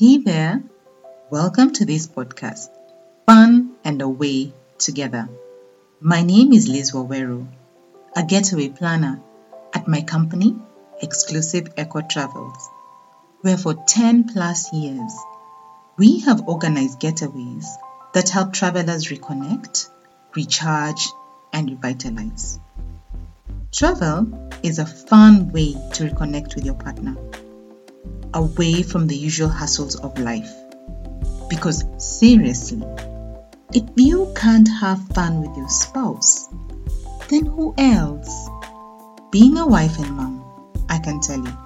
Hey there, welcome to this podcast, Fun and Away Together. My name is Liz Waweru, a getaway planner at my company, Exclusive Eco Travels, where for 10 plus years we have organized getaways that help travelers reconnect, recharge, and revitalize. Travel is a fun way to reconnect with your partner, away from the usual hassles of life. Because seriously, if you can't have fun with your spouse, then who else? Being a wife and mom, I can tell you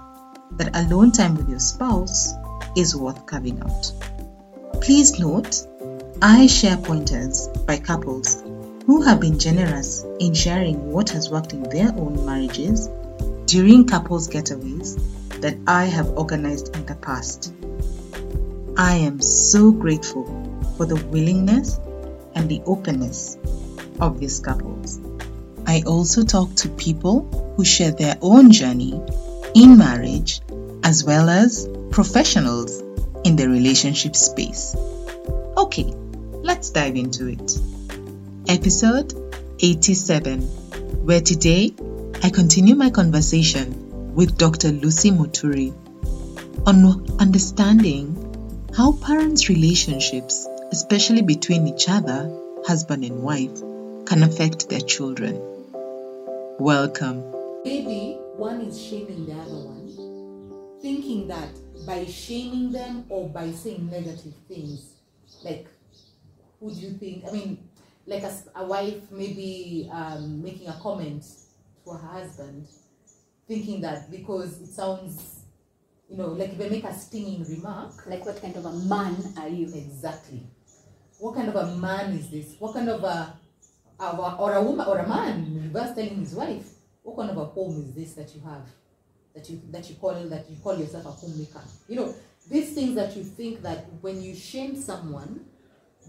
that alone time with your spouse is worth carving out. Please note, I share pointers by couples who have been generous in sharing what has worked in their own marriages during couples getaways that I have organized in the past. I am so grateful for the willingness and the openness of these couples. I also talk to people who share their own journey in marriage as well as professionals in the relationship space. Okay, let's dive into it. Episode 87, where today I continue my conversation with Dr. Lucy Muturi on understanding how parents' relationships, especially between each other, husband and wife, can affect their children. Welcome. Maybe one is shaming the other one, thinking that by shaming them or by saying negative things, like, do you think? I mean, like a wife maybe um, making a comment to her husband, thinking that because it sounds, you know, like if they make a stinging remark, Like, what kind of a man are you? Exactly. What kind of a man is this? What kind of a, of a or a woman or a man reverse telling his wife, what kind of a home is this that you have? That you that you call that you call yourself a homemaker. You know, these things that you think that when you shame someone,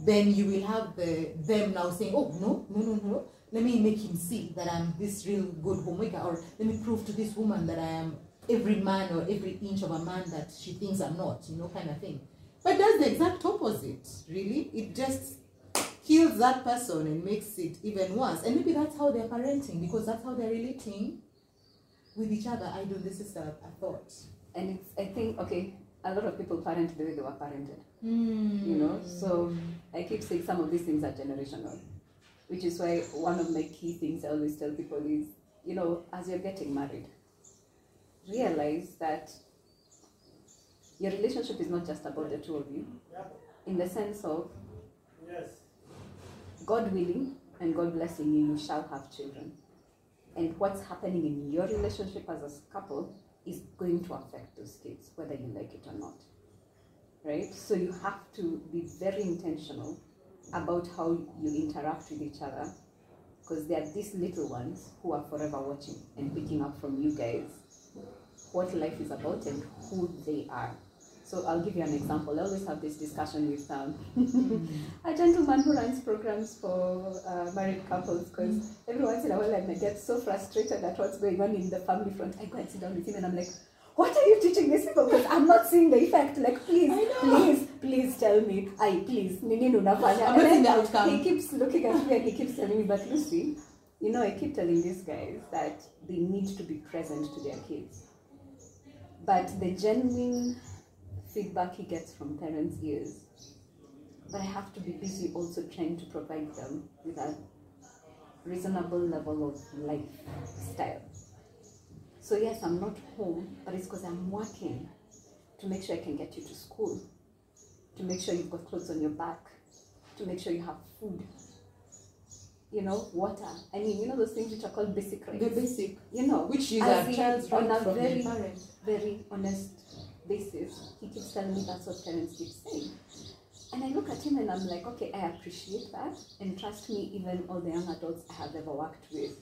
then you will have the them now saying, Oh no, no, no, no. Let me make him see that I'm this real good homemaker, or let me prove to this woman that I am every man or every inch of a man that she thinks I'm not, you know, kind of thing. But does the exact opposite, really. It just kills that person and makes it even worse. And maybe that's how they're parenting, because that's how they're relating with each other. I do, this is a, a thought. And it's, I think, okay, a lot of people parent the way they were parented, Mm. you know? So I keep saying some of these things are generational, which is why one of my key things I always tell people is, you know, as you're getting married, realize that your relationship is not just about the two of you, in the sense of God willing and God blessing you, you shall have children. And what's happening in your relationship as a couple is going to affect those kids, whether you like it or not. Right? So you have to be very intentional about how you interact with each other because there are these little ones who are forever watching and picking up from you guys what life is about and who they are. So I'll give you an example. I always have this discussion with um, a gentleman who runs programs for uh, married couples because every once in a while I get so frustrated at what's going on in the family front. I go and sit down with him and I'm like, what are you teaching these people? Because I'm not seeing the effect. Like, please, please, please tell me. I please. Nini unafanya. I'm not seeing the outcome. He keeps looking at me and he keeps telling me, but Lucy, you know, I keep telling these guys that they need to be present to their kids. But the genuine feedback he gets from parents is, but I have to be busy also trying to provide them with a reasonable level of lifestyle. So yes, I'm not home, but it's because I'm working to make sure I can get you to school, to make sure you've got clothes on your back, to make sure you have food, you know, water. I mean, you know those things which are called basic rights. The basic, you know, which is a child's on right a from very, parent. very honest basis. He keeps telling me that's what parents keep saying. And I look at him and I'm like, okay, I appreciate that. And trust me, even all the young adults I have ever worked with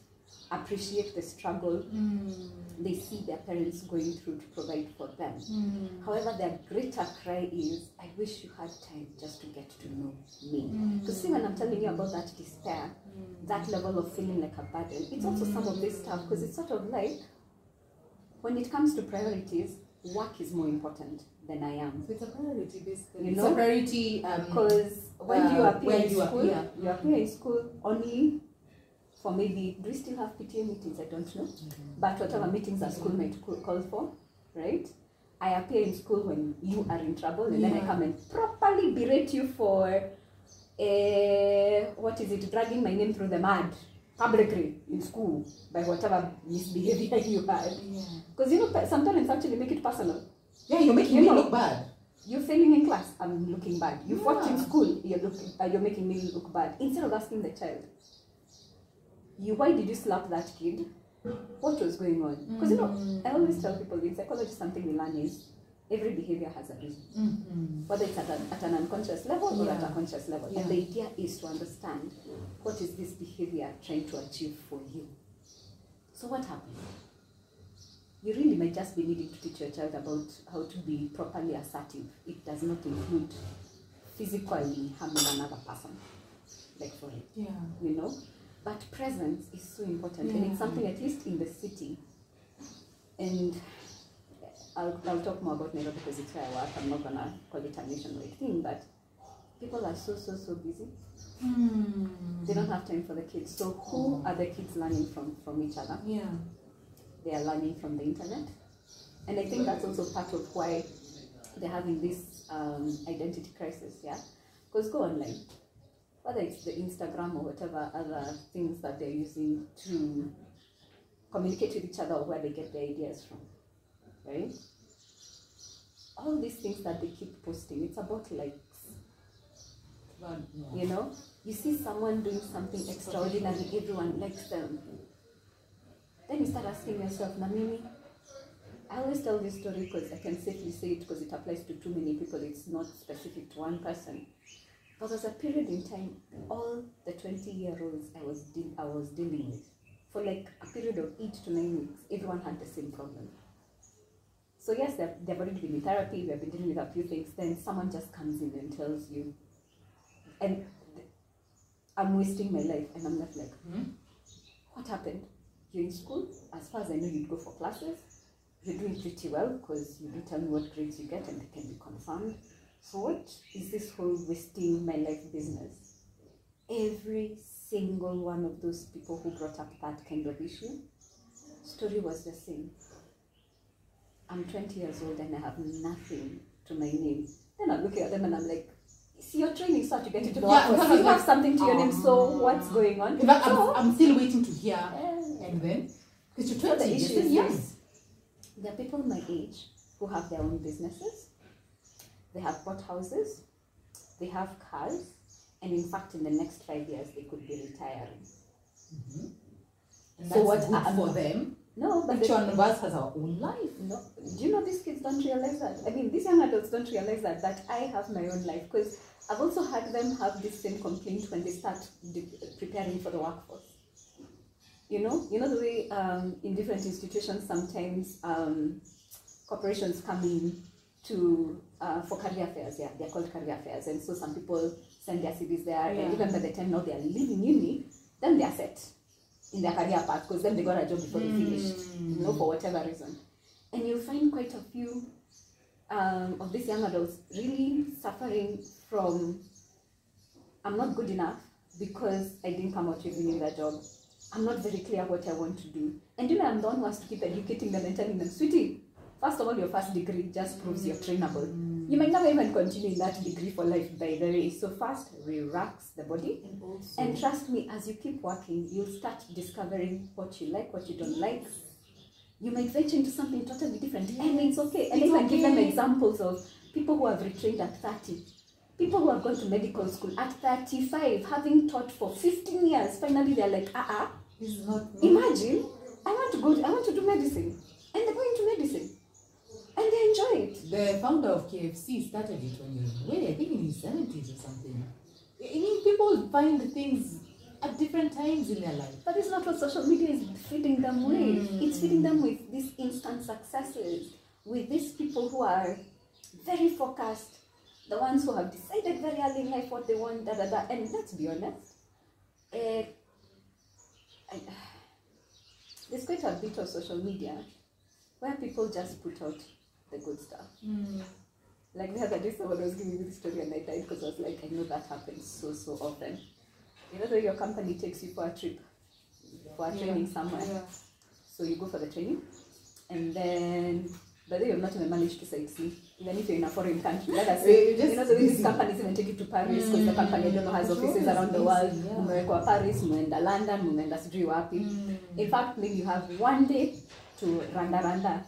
appreciate the struggle they see their parents going through to provide for them. However, their greater cry is, I wish you had time just to get to know me. Because see, when I'm telling you about that despair, that level of feeling like a burden, it's also some of this stuff because it's sort of like when it comes to priorities, work is more important than I am. So it's a priority, basically. You it's a priority. Um, Because when uh, you appear when in you school, appear. you appear in school only for maybe, do we still have PTA meetings? I don't know. But whatever meetings a school might call for, right? I appear in school when you are in trouble and then I come and properly berate you for, uh, what is it, dragging my name through the mud publicly in school by whatever misbehavior you had. yeah. Because you know, sometimes actually make it personal. yeah, you're making You me know. look bad. You're failing in class, I'm looking bad. You fought in school, you're looking, uh, you're making me look bad. Instead of asking the child, you, why did you slap that kid? What was going on? Because you know, I always tell people in psychology something we learn is every behavior has a reason, Mm-hmm. whether it's at, a, at an unconscious level or at a conscious level. Yeah. And the idea is to understand what is this behavior trying to achieve for you. So what happened? You really might just be needing to teach your child about how to be properly assertive. It does not include physically harming another person, like for it, Yeah. you know. But presence is so important, and it's something at least in the city. And I'll, I'll talk more about Nairobi because it's where I work. I'm not gonna call it a nationwide thing, but people are so so so busy. Mm. They don't have time for the kids. So who are the kids learning from from each other? Yeah. they are learning from the internet. And I think that's also part of why they're having this um, identity crisis, yeah? Because go online, whether it's the Instagram or whatever other things that they're using to communicate with each other or where they get their ideas from, right? All these things that they keep posting, it's about likes. You know, you see someone doing something extraordinary, everyone likes them. Then you start asking yourself, Namini, I always tell this story because I can safely say it because it applies to too many people. It's not specific to one person. But there's a period in time, all the 20 year olds I was, de- I was dealing with, for like a period of eight to nine weeks, everyone had the same problem. So, yes, they've, they've already been in therapy, they've been dealing with a few things. Then someone just comes in and tells you, and I'm wasting my life, and I'm left like, Hmm? what happened? You're in school. As far as I know, you'd go for classes. You're doing pretty well because you do tell me what grades you get, and they can be confirmed. So what is this whole wasting my life business? Every single one of those people who brought up that kind of issue, story was the same. I'm 20 years old and I have nothing to my name. Then I'm looking at them and I'm like, see, you're training so to get into the Yeah, workforce. because You like- have something to your name, so Ah. what's going on? In fact, I'm, I'm still waiting to hear. And then, because you're so 20, the issue is this. There are people my age who have their own businesses. They have bought houses. They have cars. And in fact, in the next five years, they could be retiring. And So what good I- for them. No, but Each one of us has our own life. No, do you know these kids don't realize that? I mean, these young adults don't realize that that I have my own life because I've also had them have this same complaint when they start de- preparing for the workforce. You know, you know the way um, in different institutions sometimes um, corporations come in to uh, for career fairs. Yeah, they're called career fairs, and so some people send their CVs there, Yeah. and even by the time now they are leaving uni, then they are set in their career path because then they got a job before they finished you know, for whatever reason. And you'll find quite a few um, of these young adults really suffering from I'm not good enough because I didn't come out with winning that job. I'm not very clear what I want to do. And you know, I'm the one who has to keep educating them and telling them, sweetie, first of all, your first degree just proves you're trainable. You might never even continue in that degree for life, by the way. So, first, relax the body. And also, And trust me, as you keep working, you'll start discovering what you like, what you don't like. You might venture into something totally different, and it's okay. And It's I can give them examples of people who have retrained at 30, people who have gone to medical school at 35, having taught for 15 years. Finally, they're like, uh uh not imagine, I want to go, I want to do medicine. And they're going to medicine. And they enjoy it. The founder of KFC started it when he was way, I think in his 70s or something. I mean, people find things at different times in their life. But it's not what social media is feeding them with. Mm. It's feeding them with these instant successes, with these people who are very focused, the ones who have decided very early in life what they want, da da da. And let's be honest, eh, I- there's quite a bit of social media where people just put out the good stuff. Mm. Like the other day, someone was giving me the story and I died because I was like, I know that happens so, so often. You know, that your company takes you for a trip, for a training somewhere. Yeah. So you go for the training, and then, by the then you've not even managed to sightsee, even if you're in a foreign country. Let us say, you know, way these companies even take you to Paris because the company, I don't know, has Mm. offices It's around the world. busy, yeah. Mmewekwa Paris, mumeenda London, mumeenda sijui wapi. Mm. In fact, maybe you have one day to randa randa,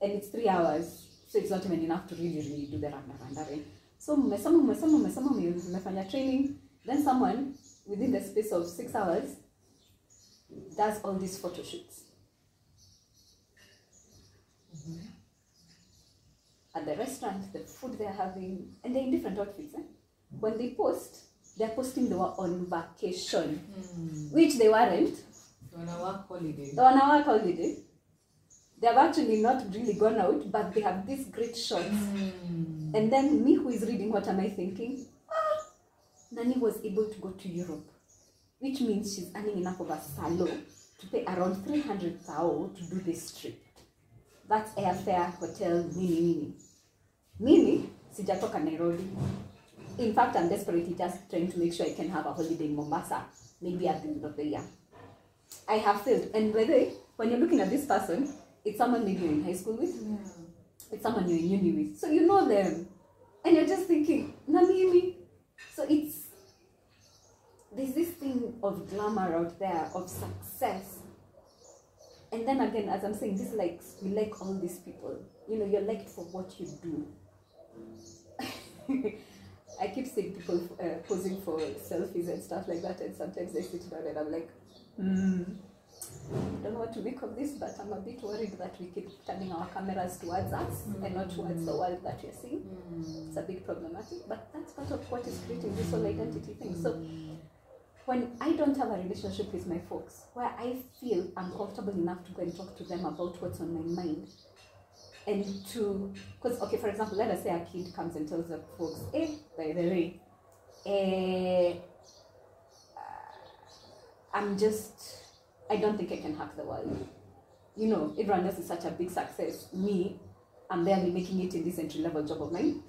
and it's three hours, so it's not even enough to really, really do the randa randa. Right? So mmesoma, mmesoma, mmesoma, mme- mmefanya training, then someone within the space of six hours does all these photo shoots. At the restaurant, the food they're having, and they're in different outfits. Eh? When they post, they're posting they were on vacation, Mm. which they weren't. On a work holiday. On a work holiday. They've actually not really gone out, but they have these great shots. Mm. And then me who is reading, what am I thinking? Ah, Nani was able to go to Europe, which means she's earning enough of a salon to pay around 300,000 to do this trip. That's airfare, hotel, nini nini. Mimi, sijatoka Nairobi. In fact, I'm desperately just trying to make sure I can have a holiday in Mombasa, maybe at the end of the year. I have failed. And by the way, when you're looking at this person, it's someone maybe you're in high school with, Yeah. it's someone you're in uni with. So you know them. And you're just thinking, na mimi. So it's there's this thing of glamour out there, of success. And then again, as I'm saying, this likes we like all these people. You know, you're liked for what you do. I keep seeing people uh, posing for selfies and stuff like that, and sometimes they sit down and I'm like, hmm, I don't know what to make of this, but I'm a bit worried that we keep turning our cameras towards us and not towards the world that we're seeing. It's a bit problematic, but that's part of what is creating this whole identity thing. So when I don't have a relationship with my folks, where I feel I'm comfortable enough to go and talk to them about what's on my mind, and to, because okay, for example, let us say a kid comes and tells the folks, "Hey, by the way, eh, I'm just, I don't think I can hack the world. You know, everyone else is such a big success. Me, I'm barely making it in this entry level job of mine.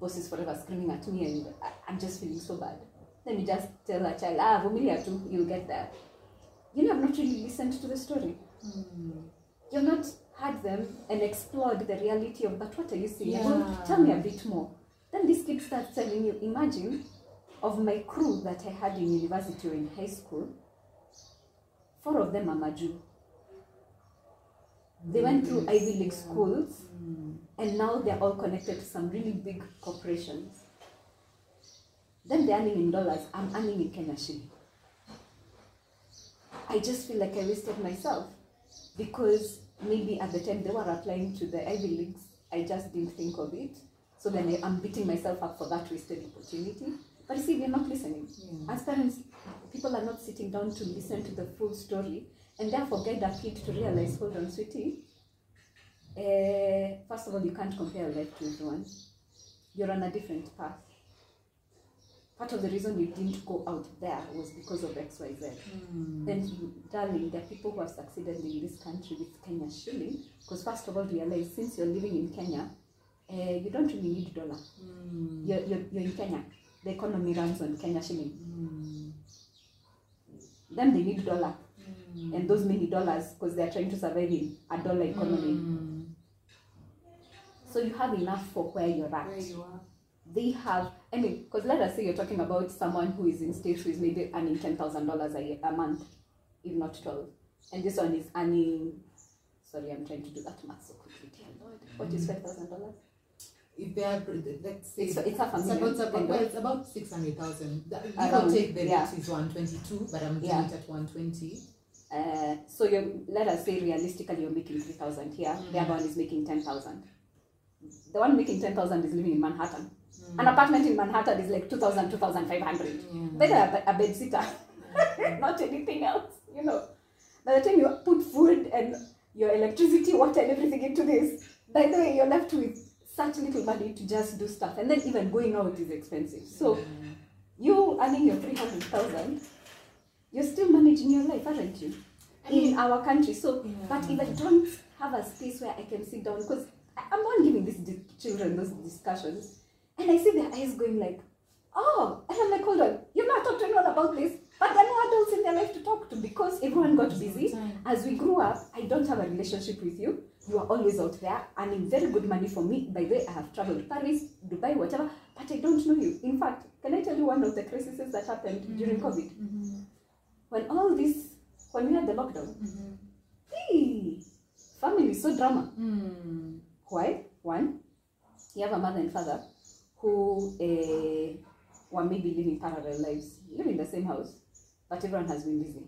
Boss is forever screaming at me, and I, I'm just feeling so bad. Let me just tell a child, ah, vumilia tu, you'll get there. You know, I've not really listened to the story. You've not heard them and explored the reality of, but what are you seeing? Yeah. tell me a bit more. Then this kid starts telling you, imagine of my crew that I had in university or in high school, four of them are Maju. They went through mm. Ivy League schools mm. and now they're all connected to some really big corporations. Then they're earning in dollars. I'm earning in Kenya shilling. I just feel like I wasted myself because maybe at the time they were applying to the Ivy Leagues, I just didn't think of it. So then I, I'm beating myself up for that wasted opportunity. But you see, we're not listening. As parents, people are not sitting down to listen to the full story and therefore guide a kid to realize, hold on, sweetie. Uh, first of all, you can't compare life to everyone. You're on a different path. Part of the reason you didn't go out there was because of XYZ. Then, you, darling, there are people who have succeeded in this country with Kenya shilling. Because, first of all, realize since you're living in Kenya, uh, you don't really need dollar. You're, you're, you're in Kenya. The economy runs on Kenya shilling. Then they need dollar. Mm. And those many dollars because they're trying to survive in a dollar economy. Mm. So you have enough for where you're at. Where you are. they have i mean because let us say you're talking about someone who is in states who is maybe earning $10000 a, year, a month if not 12 and this one is earning sorry i'm trying to do that math so quickly. Dear lord what is $5000 If they are, let's say, It's- it's half a million, about, about, well, it's about 600,000. That- Give Around, or take, the yeah. is 122, but I'm doing Yeah. it at 120. uh, so you're let us say realistically you're making 3000 here. The other one is making 10000 the one making 10000 is living in manhattan. An apartment in manhattan is like 2000 2500 by the way, a a bed sitter not anything else you know. By the time you put food and your electricity water and everything into this by the way you're left with such little money to just do stuff. And then even going out is expensive. So you earning your 300000 you're still managing your life aren't you? In our country. So but if i don't have a space where i can sit down because I'm not giving these di- children those discussions, and I see their eyes going like, oh, and I'm like, hold on, you've not talked to anyone about this, but there are no adults in their life to talk to because everyone got busy. As we grew up, I don't have a relationship with you. You are always out there earning very good money for me. By the way, I have traveled Paris, Dubai, whatever, but I don't know you. In fact, can I tell you one of the crises that happened during COVID? When all this, when we had the lockdown, hey, family is so drama. Mm. Why? One, you have a mother and father who uh, were maybe living parallel lives, live in the same house, but everyone has been busy.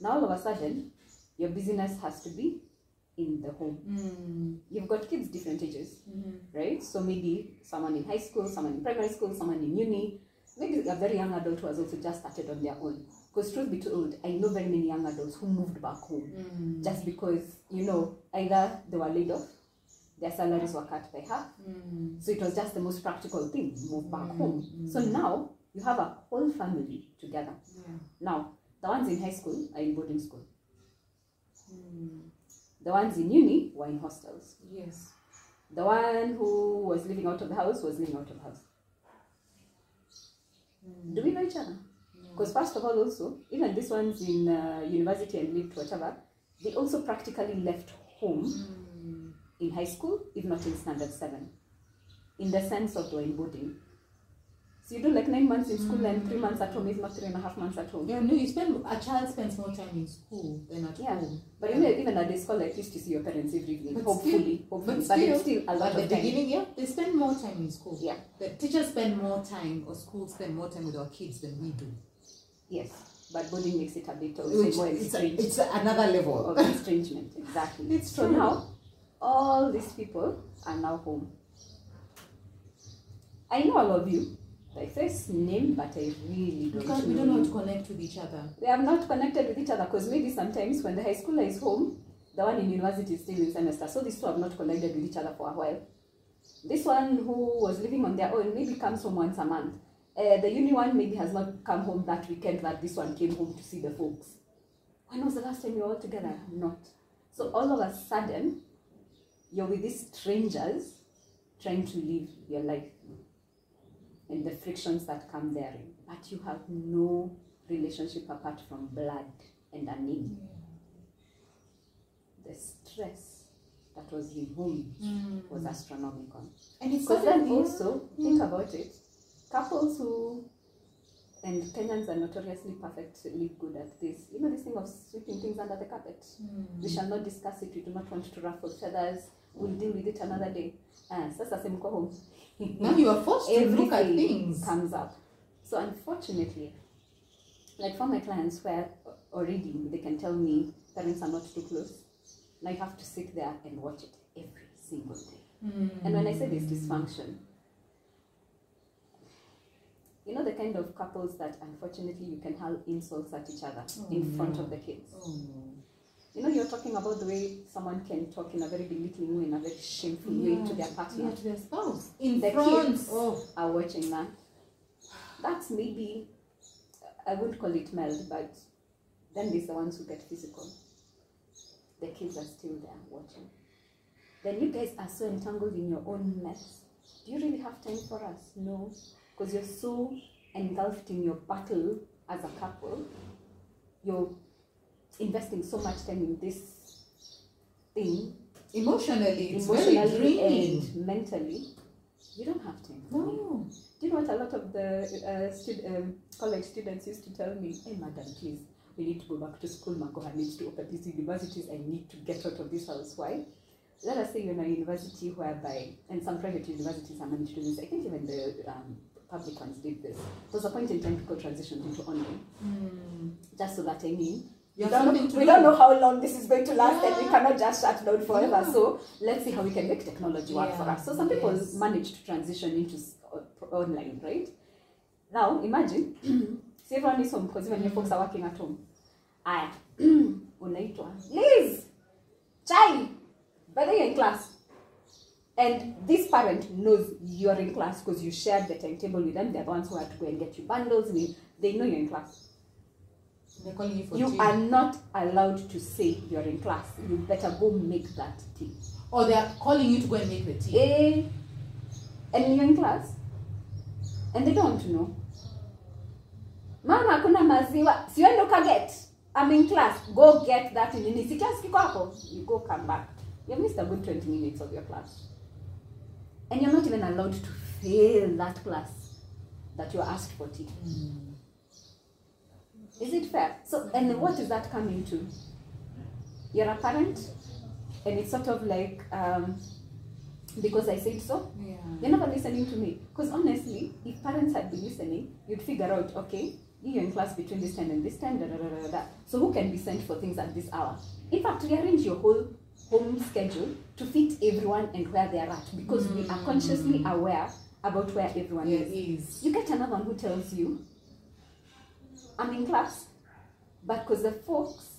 Now all of a sudden, your business has to be in the home. Mm. You've got kids different ages, Mhm. right? So maybe someone in high school, someone in primary school, someone in uni, maybe a very young adult who has also just started on their own. Because truth be told, I know very many young adults who moved back home Mm. just because, you know, either they were laid off, their salaries were cut by half, Mm. so it was just the most practical thing, move back Mm, home. mm. So now you have a whole family together. Yeah. Now, the ones in high school are in boarding school. The ones in uni were in hostels. Yes. The one who was living out of the house was living out of the house. Mm. Do we know each other? Because first of all, also, even these ones in uh, university and lived whatever, they also practically left home Mm. in high school, if not in standard seven, in the sense of doing boarding. So you do like nine months in school and three mm. months at home, if not three and a half months at home. Yeah, no, you spend a child spends more time in school than at Yeah. home. But even, even at the school, like used to see your parents every evening, But hopefully, hopefully. but But, it's still, still a lot at the time. beginning, yeah, they spend more time in school. Yeah. The teachers spend more time, or schools spend more time with our kids than we do. Yes, but boarding makes it a bit of Which more it's, a, estranged. it's another level. of estrangement, exactly. It's so true. now, all these people are now home. I know all of you. I first name, but I really don't Because we how to connect with each other. They are not connected with each other because maybe sometimes when the high schooler is home, the one in university is still in semester. So these two have not connected with each other for a while. This one who was living on their own maybe comes home once a month. Uh, the uni one maybe has not come home that weekend that this one came home to see the folks. When was the last time you were all together? Not. So all of a sudden, you're with these strangers trying to live your life and the frictions that come therein. But you have no relationship apart from blood and a name. The stress that was in home was astronomical. And it's Because then also, think about it, couples who, and Kenyans are notoriously perfectly good at this. You know this thing of sweeping things under the carpet. Mm. We shall not discuss it. We do not want to ruffle feathers. We'll deal with it another day. Ah, sasa si mko home. Now you are forced to look at things. comes up. So unfortunately, like for my clients where already they can tell me parents are not too close, now you have to sit there and watch it every single day. Mm. And when I say there's dysfunction, you know the kind of couples that unfortunately you can hurl insults at each other Oh, in front no. of the kids. Oh no. You know, you're talking about the way someone can talk in a very belittling way, in a very shameful way to their partner. Yeah, to their spouse. In The front. kids Oh. are watching that. That's maybe, I wouldn't call it mild, but then there's the ones who get physical. The kids are still there watching. Then you guys are so entangled in your own mess. Do you really have time for us? No. Because you're so engulfed in your battle as a couple. You're investing so much time in this thing, Emotionally, it's emotionally and mentally. You don't have time. No. Do you know what a lot of the uh, stud- um, college students used to tell me? Hey, madam, please, we need to go back to school. Magoha needs to open these universities. I need to get out of this house. Why? Let us say you're in a university whereby, and some private universities are managed to do this. I think even the um, public ones did this. There was a point in time people transitioned into online, Mm. just so that I mean, we don't, we do. don't know how long this is going to last, and we cannot just shut down forever. Yeah. So let's see how we can make technology work for us. So some people yes. managed to transition into online, right? Now imagine, see everyone is home because even your folks are working at home. Aya, unaitwa Liz, chai, but then you're in class. And this parent knows you're in class because you shared the timetable with them. They're the ones who had to go and get you bundles. They- They know you're in class. They're calling you for You tea. are not allowed to say you're in class. You better go make that tea. Or they are calling you to go and make the tea. Eh, and you're in class and they don't know. Mama hakuna maziwa. Siwende ukaget I'm in class. Go get that nini si class hapo you go come back. You have missed a good 20 minutes of your class. And you're not even allowed to fail that class that you asked for tea is it fair so and what is that coming to you're a parent and it's sort of like um, because I said so Yeah. You're never listening to me. Because honestly, if parents had been listening, you'd figure out, okay, you're in class between this time and this time, da, da, da, da, da. So who can be sent for things at this hour? In fact, rearrange your whole home schedule to fit everyone and where they are at because we are consciously aware about where everyone is. is. You get another one who tells you, I'm in class, but because the folks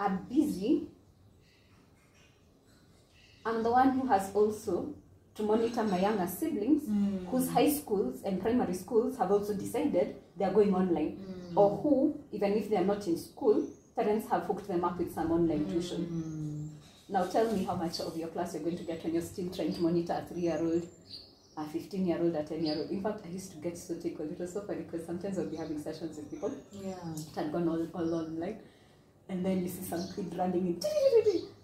are busy, I'm the one who has also to monitor my younger siblings mm. whose high schools and primary schools have also decided they are going online, mm. or who, even if they are not in school, parents have hooked them up with some online tuition. Mm. Now tell me how much of your class you're going to get when you're still trying to monitor a three-year-old, a 15-year-old, a 10-year-old. In fact, I used to get so tickled. It was so funny because sometimes I'll be having sessions with people. Yeah. It had gone all, all online. And then you see some kid running in.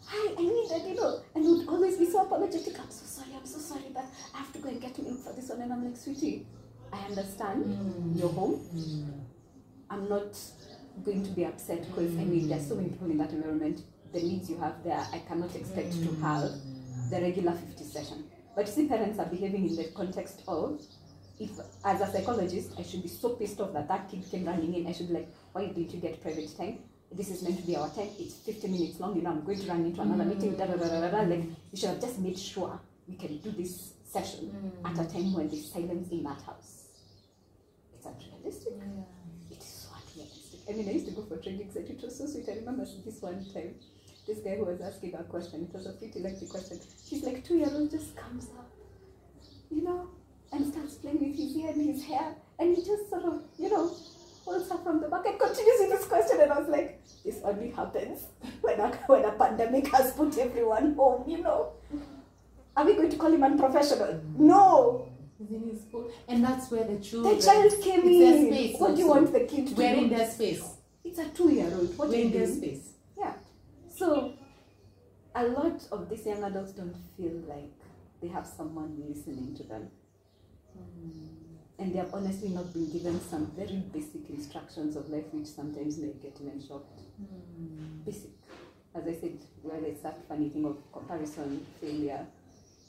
Hi, I need that, you know. And would always be so apologetic. I'm so sorry, I'm so sorry, but I have to go and get milk for this one. And I'm like, sweetie, I understand. You're home. I'm not going to be upset because I mean there's so many people in that environment. The needs you have there, I cannot expect to have the regular 50 session. But see, parents are behaving in the context of if as a psychologist I should be so pissed off that that kid came running in, I should be like, why didn't you get private time? This is meant to be our time. It's 50 minutes long. You know, I'm going to run into another meeting. Da, da, da, da, da. Like you should have just made sure we can do this session mm. at a time when there's silence in that house. It's unrealistic. It is so unrealistic. I mean, I used to go for trainings and it was so sweet. I remember this one time, this guy who was asking a question, it was a pretty lengthy question. She's like, two year old just comes up, you know, and starts playing with his ear and his hair, and he just sort of, you know, pulls her from the back and continues with this question. And I was like, this only happens when a, when a pandemic has put everyone home, you know. Are we going to call him unprofessional? No. Is in his school. And that's where the children. The child came in. space What do you want the kid to We're do? in their space. It's a two-year-old. What We're do in you their space. So a lot of these young adults don't feel like they have someone listening to them. Hmm. And they have honestly not been given some very basic instructions of life which sometimes may get them shocked. Hmm. Basic. As I said, where it's that funny thing of comparison, failure,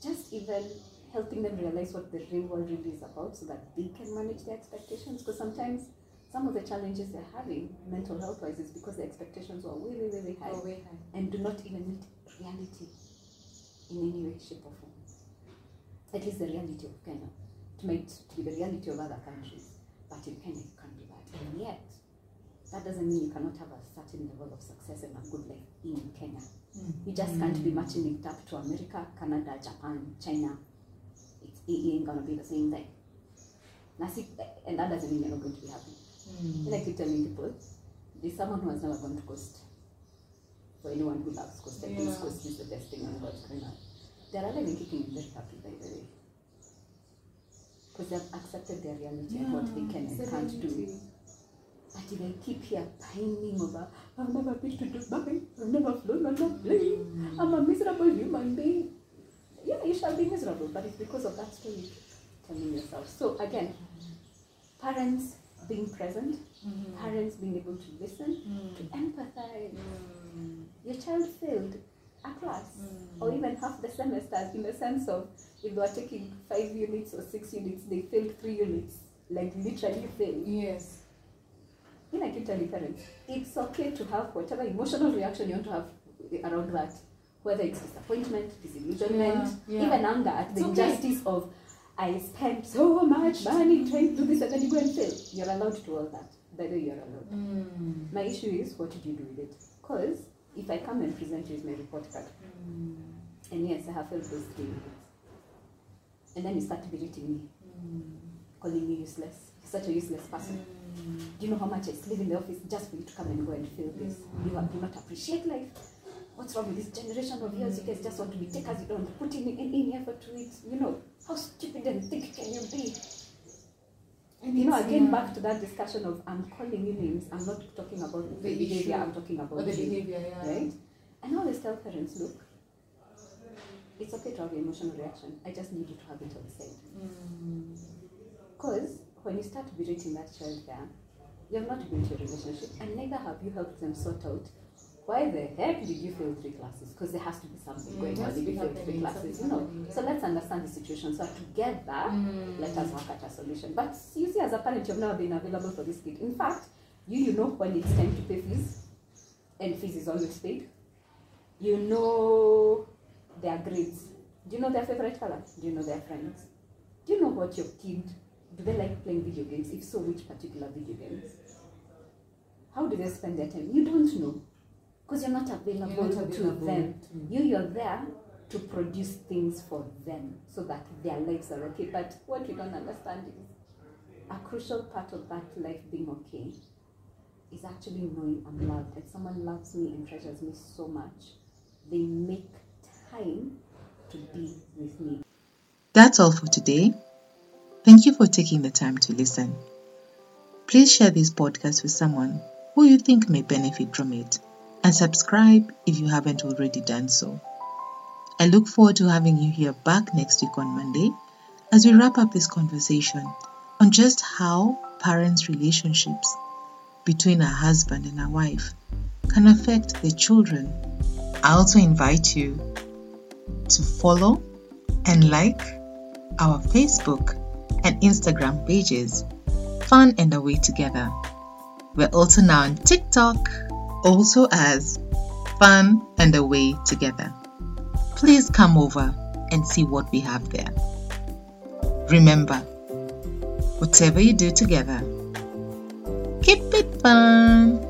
just even helping them realize what the real world really is about so that they can manage their expectations. Because sometimes some of the challenges they're having mental health wise is because the expectations were way, way, way, way high Oh, way high. and do not even meet reality in any way, shape, or form. At least the reality of Kenya. It might be the reality of other countries, but in Kenya it can't be that. And yet, that doesn't mean you cannot have a certain level of success and a good life in Kenya. Mm. You just can't be matching it up to America, Canada, Japan, China. It's, it ain't gonna be the same thing. And that doesn't mean you're not going to be happy. And I keep telling people, there's someone who has never gone to coast. For anyone who loves coast, I think Yeah. coast is the best thing on God's green earth. They're alive and kicking and very happy, by the way. Because they've accepted their reality and what they can and can't do. But if I keep here pining over, I've never been to Dubai, I've never flown on a plane, I'm a miserable human being. Yeah, you shall be miserable, but it's because of that story telling yourself. So again, parents being present, mm-hmm. parents being able to listen, mm. to empathize. Mm. Your child failed a class or mm. even half the semester in the sense of if they were taking five units or six units, they failed three units. Like literally failed. Yes. Then I keep telling parents, it's okay to have whatever emotional reaction you want to have around that. Whether it's disappointment, disillusionment, Yeah, yeah. even anger at the okay. injustice of I spent so much money trying to do this and then you go and fail. You're allowed to do all that. By the way, you're allowed. Mm. My issue is what did you do with it? Because if I come and present you with my report card, mm. and yes, I have failed those three units, and then you start berating me, mm. calling me useless, you're such a useless person. Mm. Do you know how much I slave in the office just for you to come and go and fail this? You have- do not appreciate life. What's wrong with this generation of yours? You guys just want to be takers. You don't put in any effort to it. You know, how stupid and thick can you be? And You know, again, yeah. back to that discussion of I'm calling you names. I'm not talking about the, The behavior. I'm talking about Or the you, behavior, yeah. right? And I always tell parents, look, it's okay to have an emotional reaction. I just need you to have it on the side. Mm. Because when you start berating that child there, you have not built your relationship, and neither have you helped them sort out why the heck did you fail three classes? Because there has to be something Mm, going on if you be failed three classes. You know, yeah. so let's understand the situation. So together, Mm. let us work at a solution. But you see, as a parent, you've never been available for this kid. In fact, you you know when it's time to pay fees, and fees is always paid. You know their grades. Do you know their favorite color? Do you know their friends? Do you know what your kid do they like playing video games? If so, which particular video games? How do they spend their time? You don't know. Because you're not available, You're not to available them. to- You you're there to produce things for them so that their lives are okay. But what we don't understand is a crucial part of that life being okay is actually knowing I'm loved. And someone loves me and treasures me so much, they make time to be with me. That's all for today. Thank you for taking the time to listen. Please share this podcast with someone who you think may benefit from it and subscribe if you haven't already done so. I look forward to having you here back next week on Monday as we wrap up this conversation on just how parents' relationships between a husband and a wife can affect the children. I also invite you to follow and like our Facebook and Instagram pages, Fun and Away Together. We're also now on TikTok, also as Fun and Away Together. Please come over and see what we have there. Remember, whatever you do together, keep it fun.